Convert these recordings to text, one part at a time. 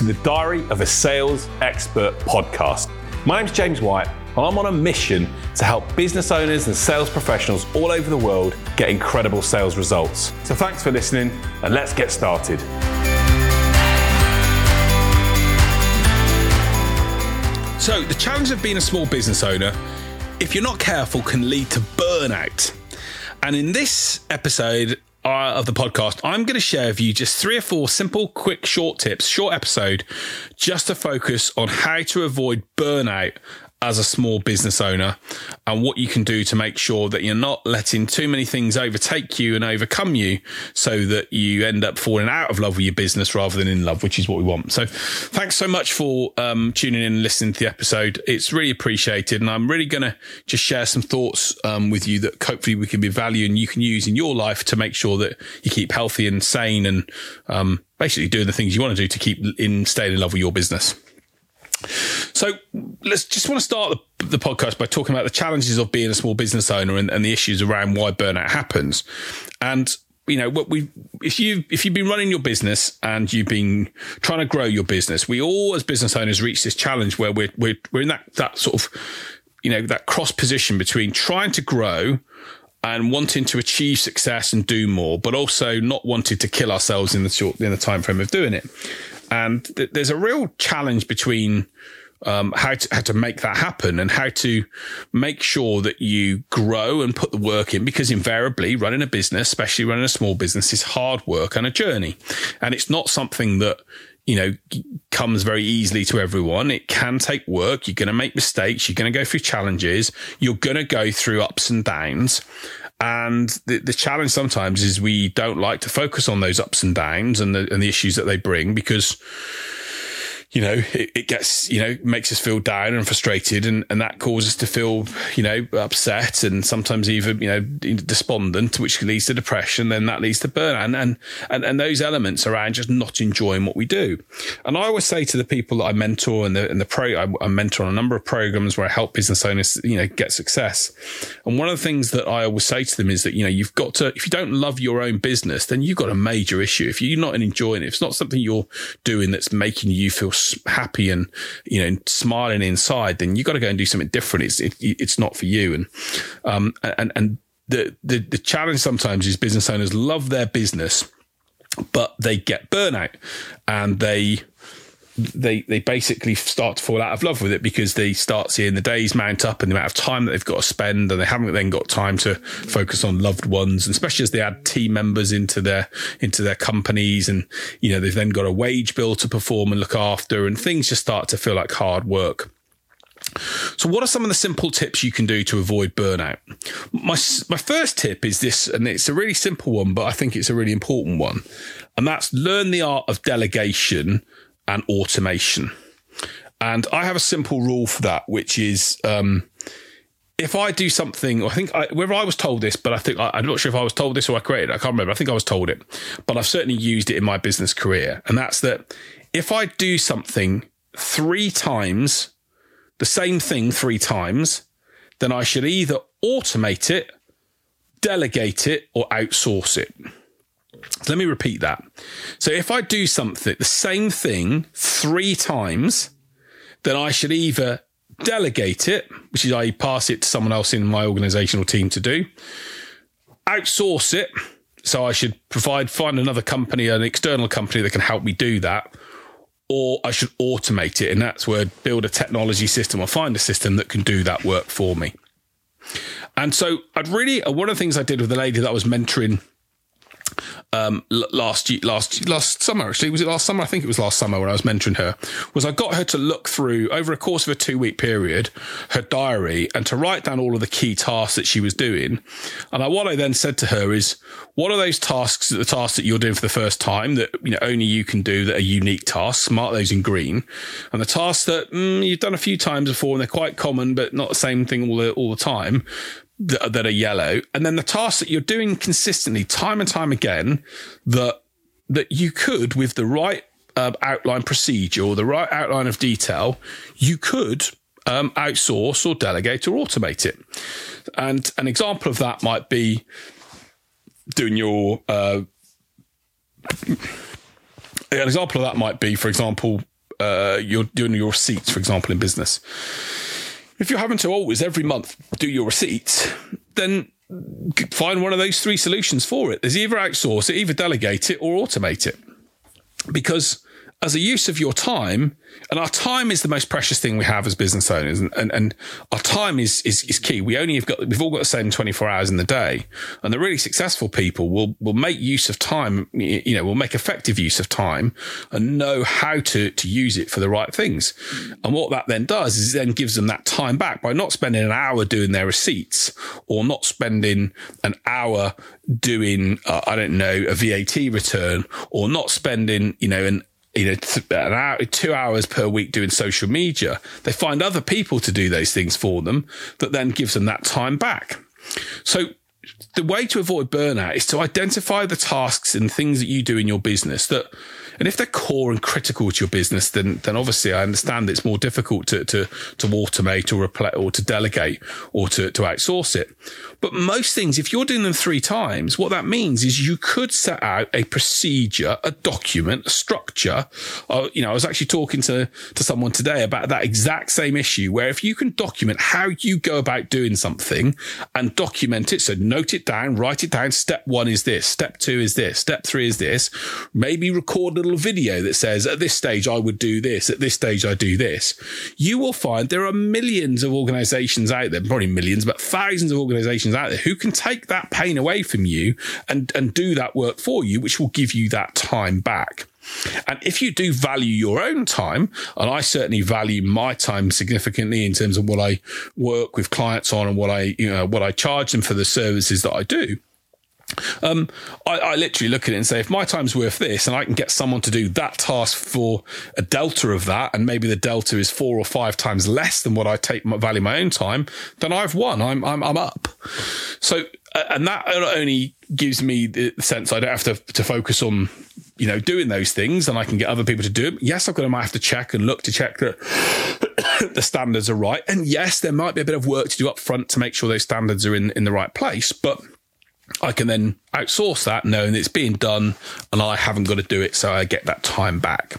to the Diary of a Sales Expert podcast. My name's James White, and I'm on a mission to help business owners and sales professionals all over the world get incredible sales results. So thanks for listening, and let's get started. So, the challenge of being a small business owner, if you're not careful, can lead to burnout. And in this episode, uh, of the podcast, I'm going to share with you just three or four simple, quick, short tips, short episode, just to focus on how to avoid burnout as a small business owner and what you can do to make sure that you're not letting too many things overtake you and overcome you so that you end up falling out of love with your business rather than in love, which is what we want. So thanks so much for um, tuning in and listening to the episode. It's really appreciated. And I'm really going to just share some thoughts um, with you that hopefully we can be value and you can use in your life to make sure that you keep healthy and sane and um, basically doing the things you want to do to keep in staying in love with your business. So let's just want to start the, podcast by talking about the challenges of being a small business owner and, and the issues around why burnout happens. And you know what we if you if you've been running your business and you've been trying to grow your business, we all as business owners reach this challenge where we're we're we're in that that sort of you know that cross position between trying to grow and wanting to achieve success and do more, but also not wanting to kill ourselves in the short in the time frame of doing it. And th- there's a real challenge between um, how to how to make that happen and how to make sure that you grow and put the work in because invariably running a business, especially running a small business, is hard work and a journey, and it's not something that you know comes very easily to everyone. It can take work. You're going to make mistakes. You're going to go through challenges. You're going to go through ups and downs. And the, the challenge sometimes is we don't like to focus on those ups and downs and the, and the issues that they bring because you know, it, it, gets, you know, makes us feel down and frustrated and, and that causes us to feel, you know, upset and sometimes even, you know, despondent, which leads to depression. Then that leads to burnout and, and, and those elements around just not enjoying what we do. And I always say to the people that I mentor and the, and the pro, I, I mentor on a number of programs where I help business owners, you know, get success. And one of the things that I always say to them is that, you know, you've got to, if you don't love your own business, then you've got a major issue. If you're not enjoying it, if it's not something you're doing that's making you feel happy and you know smiling inside, then you got to go and do something different. It's it, it's not for you. And um and and the, the the challenge sometimes is business owners love their business, but they get burnout and they they they basically start to fall out of love with it because they start seeing the days mount up and the amount of time that they've got to spend and they haven't then got time to focus on loved ones and especially as they add team members into their into their companies and you know they've then got a wage bill to perform and look after and things just start to feel like hard work so, what are some of the simple tips you can do to avoid burnout? My my first tip is this, and it's a really simple one, but I think it's a really important one, and that's learn the art of delegation and automation. And I have a simple rule for that, which is um, if I do something, I think I, whether I was told this, but I think I, am not sure if I was told this or I created it. I can't remember. I think I was told it, but I've certainly used it in my business career. And that's that if I do something three times, the same thing three times, then I should either automate it, delegate it, or outsource it. Let me repeat that. So if I do something, the same thing three times, then I should either delegate it, which is I pass it to someone else in my organizational team to do, outsource it. So I should provide, find another company, an external company that can help me do that. Or I should automate it. And that's where build a technology system or find a system that can do that work for me. And so I'd really, uh, one of the things I did with the lady that I was mentoring um, last last last summer. Actually, was it last summer? I think it was last summer when I was mentoring her. Was I got her to look through over a course of a two week period her diary and to write down all of the key tasks that she was doing. And I, what I then said to her is, what are those tasks? The tasks that you're doing for the first time that you know only you can do that are unique tasks. Mark those in green, and the tasks that mm, you've done a few times before and they're quite common but not the same thing all the, all the time that, that are yellow, and then the tasks that you're doing consistently, time and time again, that that you could, with the right uh, outline procedure or the right outline of detail, you could um, outsource or delegate or automate it. And an example of that might be doing your. Uh, an example of that might be, for example, uh, you're doing your receipts, for example, in business. If you're having to always every month do your receipts, then find one of those three solutions for it. There's either outsource it, either delegate it, or automate it. Because as a use of your time, and our time is the most precious thing we have as business owners, and, and, and our time is, is, is key. We only have got we've all got the same twenty four hours in the day, and the really successful people will will make use of time. You know, will make effective use of time and know how to to use it for the right things. And what that then does is then gives them that time back by not spending an hour doing their receipts or not spending an hour doing uh, I don't know a VAT return or not spending you know an you know, an hour, two hours per week doing social media. They find other people to do those things for them that then gives them that time back. So the way to avoid burnout is to identify the tasks and things that you do in your business that and if they're core and critical to your business, then then obviously I understand it's more difficult to to to automate or repl- or to delegate or to to outsource it. But most things, if you're doing them three times, what that means is you could set out a procedure, a document, a structure. Uh, you know, I was actually talking to to someone today about that exact same issue, where if you can document how you go about doing something and document it, so note it down, write it down. Step one is this. Step two is this. Step three is this. Maybe record a little video that says, at this stage, I would do this. At this stage, I do this. You will find there are millions of organizations out there, probably millions, but thousands of organizations out there who can take that pain away from you and, and do that work for you, which will give you that time back. And if you do value your own time, and I certainly value my time significantly in terms of what I work with clients on and what I, you know, what I charge them for the services that I do, um, I, I, literally look at it and say, if my time's worth this, and I can get someone to do that task for a delta of that, and maybe the delta is four or five times less than what I take my, value my own time, then I've won. I'm I'm, I'm up. So, uh, and that only gives me the sense I don't have to to focus on you know doing those things, and I can get other people to do it. Yes, I've got to have to check and look to check that the standards are right, and yes, there might be a bit of work to do up front to make sure those standards are in in the right place, but I can then outsource that knowing it's being done and I haven't got to do it. So I get that time back.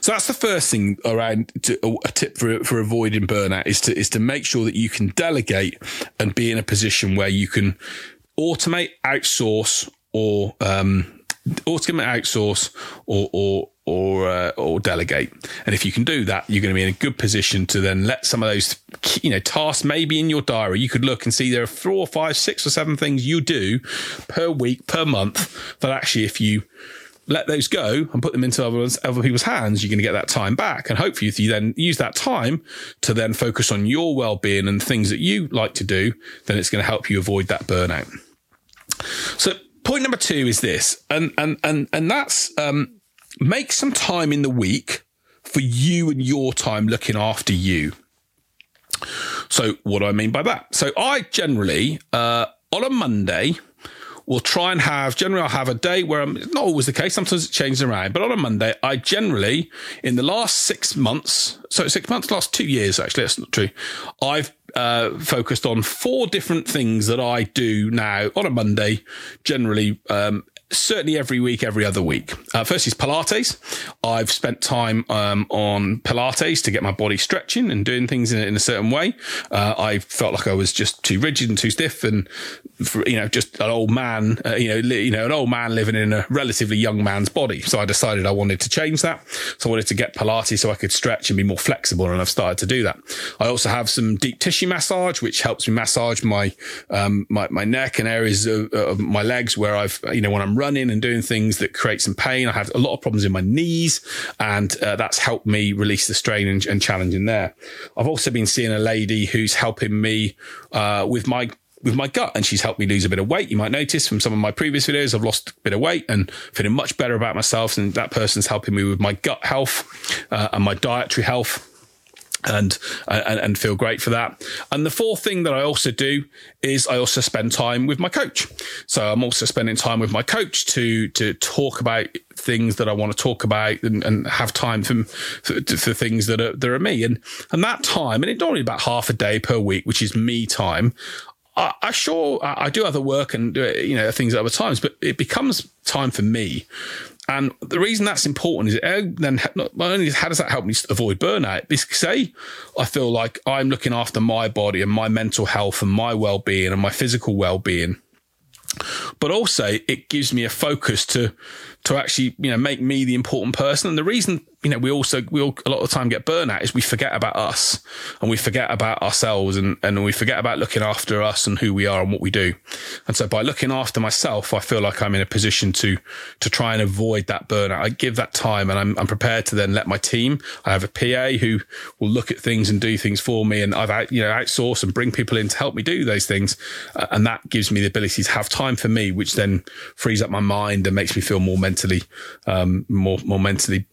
So that's the first thing around to, a tip for, for avoiding burnout is to, is to make sure that you can delegate and be in a position where you can automate, outsource or, um, automate, outsource or, or, or uh, or delegate. And if you can do that, you're going to be in a good position to then let some of those you know tasks maybe in your diary. You could look and see there are four or five, six or seven things you do per week, per month that actually, if you let those go and put them into other, other people's hands, you're going to get that time back. And hopefully, if you then use that time to then focus on your well being and things that you like to do, then it's going to help you avoid that burnout. So, point number two is this, and and and and that's um, make some time in the week for you and your time looking after you. So, what do I mean by that? So, I generally, uh, on a Monday, will try and have, generally, I'll have a day where I'm not always the case. Sometimes it changes around, but on a Monday, I generally, in the last six months, so six months, last two years, actually, that's not true. I've uh, focused on four different things that I do now on a Monday, generally um, certainly every week, every other week. Uh, first is Pilates. I've spent time um, on Pilates to get my body stretching and doing things in, in a certain way. Uh, I felt like I was just too rigid and too stiff, and for, you know, just an old man, uh, you know, li- you know, an old man living in a relatively young man's body. So I decided I wanted to change that. So I wanted to get Pilates so I could stretch and be more flexible, and I've started to do that. I also have some deep tissue massage, which helps me massage my um, my, my neck and areas of, of my legs where I've, you know, when I'm running and doing things that create some pain. I had a lot of problems in my knees and uh, that's helped me release the strain and, and, challenge in there. I've also been seeing a lady who's helping me uh, with my with my gut and she's helped me lose a bit of weight. You might notice from some of my previous videos, I've lost a bit of weight and feeling much better about myself. And that person's helping me with my gut health uh, and my dietary health and, and and feel great for that. And the fourth thing that I also do is I also spend time with my coach. So I'm also spending time with my coach to to talk about things that I want to talk about and, and have time for, for, for things that are that are me. And and that time, and it's only about half a day per week, which is me time. I, I sure I do other work and uh, you know things at other times, but it becomes time for me. And the reason that's important is uh, then not only how does that help me avoid burnout, because say I feel like I'm looking after my body and my mental health and my well being and my physical well being, but also it gives me a focus to to actually you know make me the important person. And the reason you know, we also, we all, a lot of the time get burnout is we forget about us and we forget about ourselves and, and we forget about looking after us and who we are and what we do. And so by looking after myself, I feel like I'm in a position to, to try and avoid that burnout. I give that time and I'm, I'm prepared to then let my team, I have a PA who will look at things and do things for me. And I've, you know, outsourced and bring people in to help me do those things. And that gives me the ability to have time for me, which then frees up my mind and makes me feel more mentally, um, more, more mentally,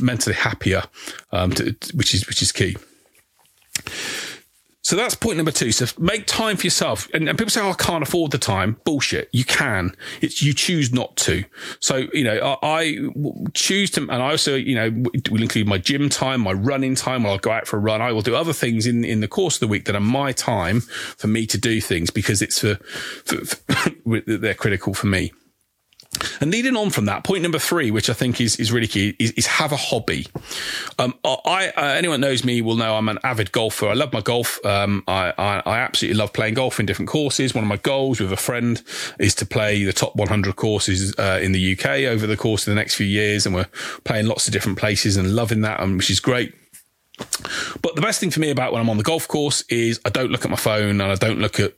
mentally happier, um, to, which is which is key. So that's point number two. So make time for yourself. And, and, people say, oh, I can't afford the time. Bullshit. You can. It's, you choose not to. So, you know, I, I choose to, and I also, you know, will include my gym time, my running time. When I'll go out for a run, I will do other things in, in the course of the week that are my time for me to do things because it's for, for, for they're critical for me. And leading on from that, point number three, which I think is, is really key, is, is have a hobby. Um, I, uh, anyone knows me will know I'm an avid golfer. I love my golf. Um, I, I, I, absolutely love playing golf in different courses. One of my goals with a friend is to play the top 100 courses uh, in the UK over the course of the next few years. And we're playing lots of different places and loving that, um, which is great. But the best thing for me about when I'm on the golf course is I don't look at my phone and I don't look at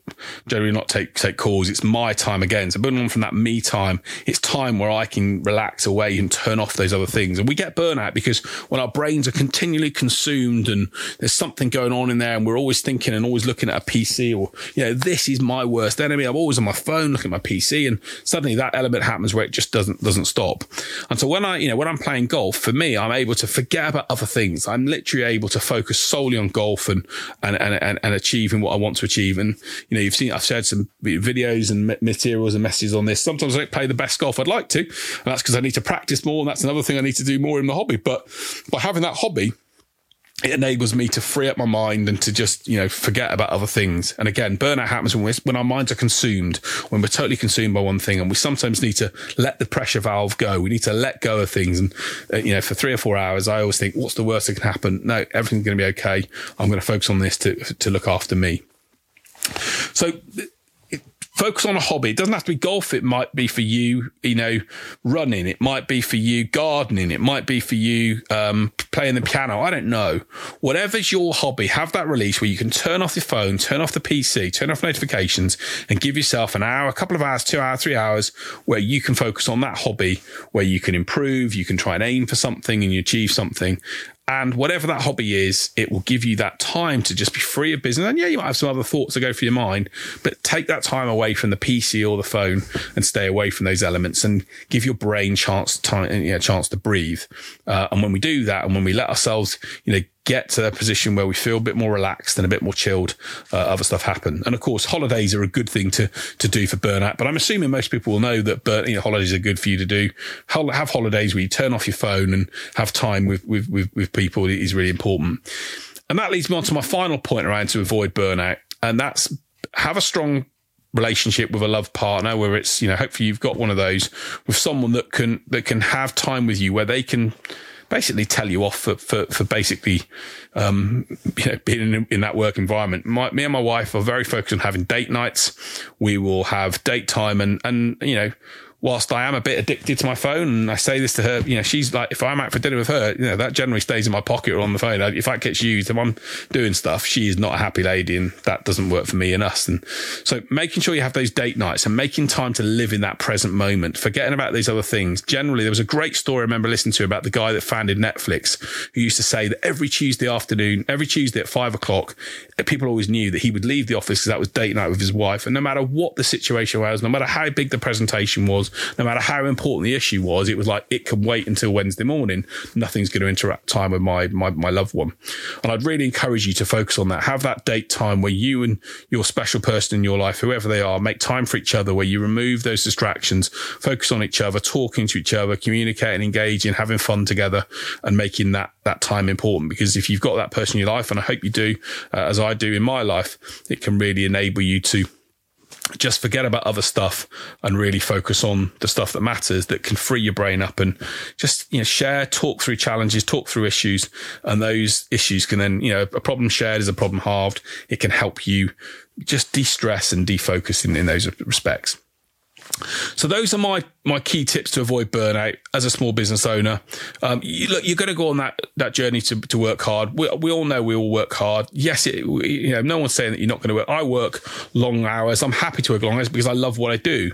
generally not take take calls. It's my time again. So building on from that me time, it's time where I can relax away and turn off those other things. And we get burnout because when our brains are continually consumed and there's something going on in there and we're always thinking and always looking at a PC or, you know, this is my worst enemy. I'm always on my phone looking at my PC and suddenly that element happens where it just doesn't doesn't stop. And so when I, you know, when I'm playing golf, for me, I'm able to forget about other things. I'm literally able to focus solely on golf and, and, and, and, achieving what I want to achieve. And, you know, you've seen, I've shared some videos and materials and messages on this. Sometimes I don't play the best golf I'd like to. And that's because I need to practice more. And that's another thing I need to do more in the hobby. But by having that hobby, it enables me to free up my mind and to just, you know, forget about other things. And again, burnout happens when, when our minds are consumed, when we're totally consumed by one thing. And we sometimes need to let the pressure valve go. We need to let go of things. And, uh, you know, for three or four hours, I always think, what's the worst that can happen? No, everything's going to be okay. I'm going to focus on this to, to look after me. So focus on a hobby. It doesn't have to be golf. It might be for you, you know, running. It might be for you gardening. It might be for you um, playing the piano. I don't know. Whatever's your hobby, have that release where you can turn off your phone, turn off the PC, turn off notifications, and give yourself an hour, a couple of hours, two hours, three hours where you can focus on that hobby, where you can improve, you can try and aim for something and you achieve something. And whatever that hobby is, it will give you that time to just be free of business. And yeah, you might have some other thoughts that go through your mind, but take that time away from the PC or the phone and stay away from those elements and give your brain chance time, you know, chance to breathe. Uh, and when we do that and when we let ourselves, you know, get to a position where we feel a bit more relaxed and a bit more chilled, uh, other stuff happen. And of course, holidays are a good thing to to do for burnout. But I'm assuming most people will know that burn, you know, holidays are good for you to do. Have holidays where you turn off your phone and have time with with with, with people is really important. And that leads me on to my final point around to avoid burnout, and that's have a strong relationship with a love partner where it's you know hopefully you've got one of those with someone that can that can have time with you where they can basically tell you off for, for, for basically, um, you know, being in, in, that work environment. My, me and my wife are very focused on having date nights. We will have date time and, and, you know, whilst I am a bit addicted to my phone, and I say this to her, you know, she's like, if I'm out for dinner with her, you know, that generally stays in my pocket or on the phone. If that gets used if I'm doing stuff, she is not a happy lady, and that doesn't work for me and us. And so, making sure you have those date nights and making time to live in that present moment, forgetting about these other things. Generally, there was a great story I remember listening to about the guy that founded Netflix, who used to say that every Tuesday afternoon, every Tuesday at five o'clock, people always knew that he would leave the office because that was date night with his wife, and no matter what the situation was, no matter how big the presentation was no matter how important the issue was, it was like it can wait until Wednesday morning. Nothing's going to interrupt time with my, my my loved one. And I'd really encourage you to focus on that. Have that date time where you and your special person in your life, whoever they are, make time for each other, where you remove those distractions, focus on each other, talking to each other, communicating, engaging, having fun together, and making that that time important. Because if you've got that person in your life, and I hope you do, uh, as I do in my life, it can really enable you to just forget about other stuff and really focus on the stuff that matters that can free your brain up and just you know share talk through challenges talk through issues. And those issues can then you know a problem shared is a problem halved. It can help you just de-stress and defocus in, in those respects so those are my my key tips to avoid burnout as a small business owner. Um, you, look, you're going to go on that that journey to, to work hard. We, we all know we all work hard. Yes, it, you know, no one's saying that you're not going to work. I work long hours. I'm happy to work long hours because I love what I do.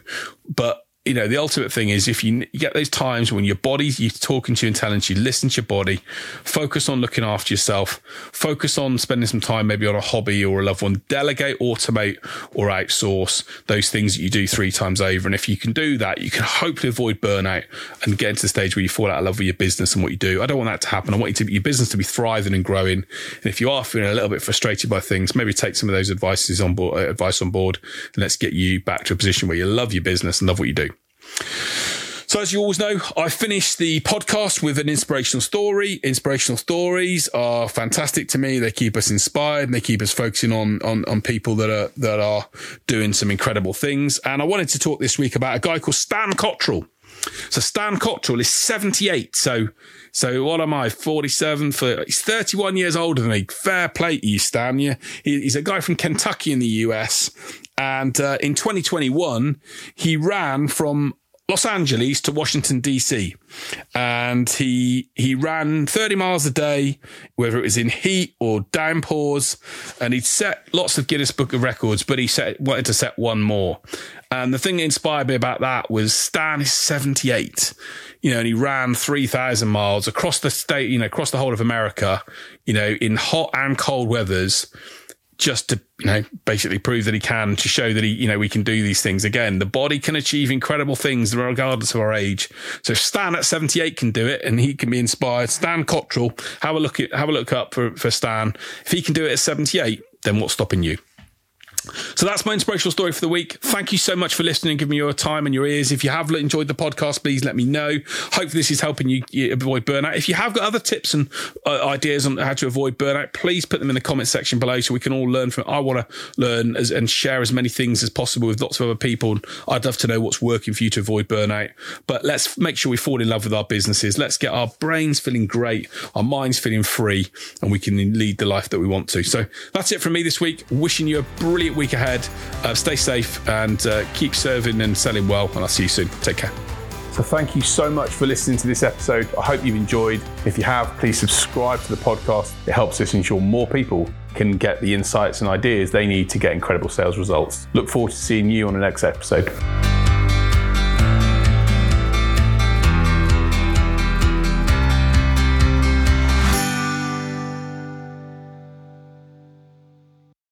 But you know, the ultimate thing is if you, get those times when your body's you're talking to you and telling you, listen to your body, focus on looking after yourself, focus on spending some time maybe on a hobby or a loved one, delegate, automate, or outsource those things that you do three times over. And if you can do that, you can hopefully avoid burnout and get into the stage where you fall out of love with your business and what you do. I don't want that to happen. I want you to your business to be thriving and growing. And if you are feeling a little bit frustrated by things, maybe take some of those advices on board, uh, advice on board, and let's get you back to a position where you love your business and love what you do. So, as you always know, I finish the podcast with an inspirational story. Inspirational stories are fantastic to me. They keep us inspired and they keep us focusing on, on, on people that are, that are doing some incredible things. And I wanted to talk this week about a guy called Stan Cottrell. So Stan Cottrell is 78. So, so what am I? 47 for, he's 31 years older than me. Fair play to you, Stan. Yeah. he's a guy from Kentucky in the US. And uh, in 2021, he ran from Los Angeles to Washington DC, and he he ran 30 miles a day, whether it was in heat or downpours, and he'd set lots of Guinness Book of Records, but he set wanted to set one more. And the thing that inspired me about that was Stan is 78, you know, and he ran 3,000 miles across the state, you know, across the whole of America, you know, in hot and cold weathers just to you know basically prove that he can to show that he you know we can do these things again. The body can achieve incredible things regardless of our age. So stan at 78 can do it and he can be inspired stan cottrell have a look at have a look up for, for stan. If he can do it at 78 then what's stopping you so that's my inspirational story for the week. Thank you so much for listening and giving me your time and your ears. If you have enjoyed the podcast, please let me know. Hopefully, this is helping you avoid burnout. If you have got other tips and uh, ideas on how to avoid burnout, please put them in the comment section below so we can all learn from. I want to learn as, and share as many things as possible with lots of other people. I'd love to know what's working for you to avoid burnout. But let's make sure we fall in love with our businesses. Let's get our brains feeling great, our minds feeling free, and we can lead the life that we want to. So that's it from me this week. Wishing you a brilliant great week ahead. Uh, stay safe and uh, keep serving and selling well. And I'll see you soon. Take care. So, thank you so much for listening to this episode. I hope you've enjoyed. If you have, please subscribe to the podcast. It helps us ensure more people can get the insights and ideas they need to get incredible sales results. Look forward to seeing you on the next episode.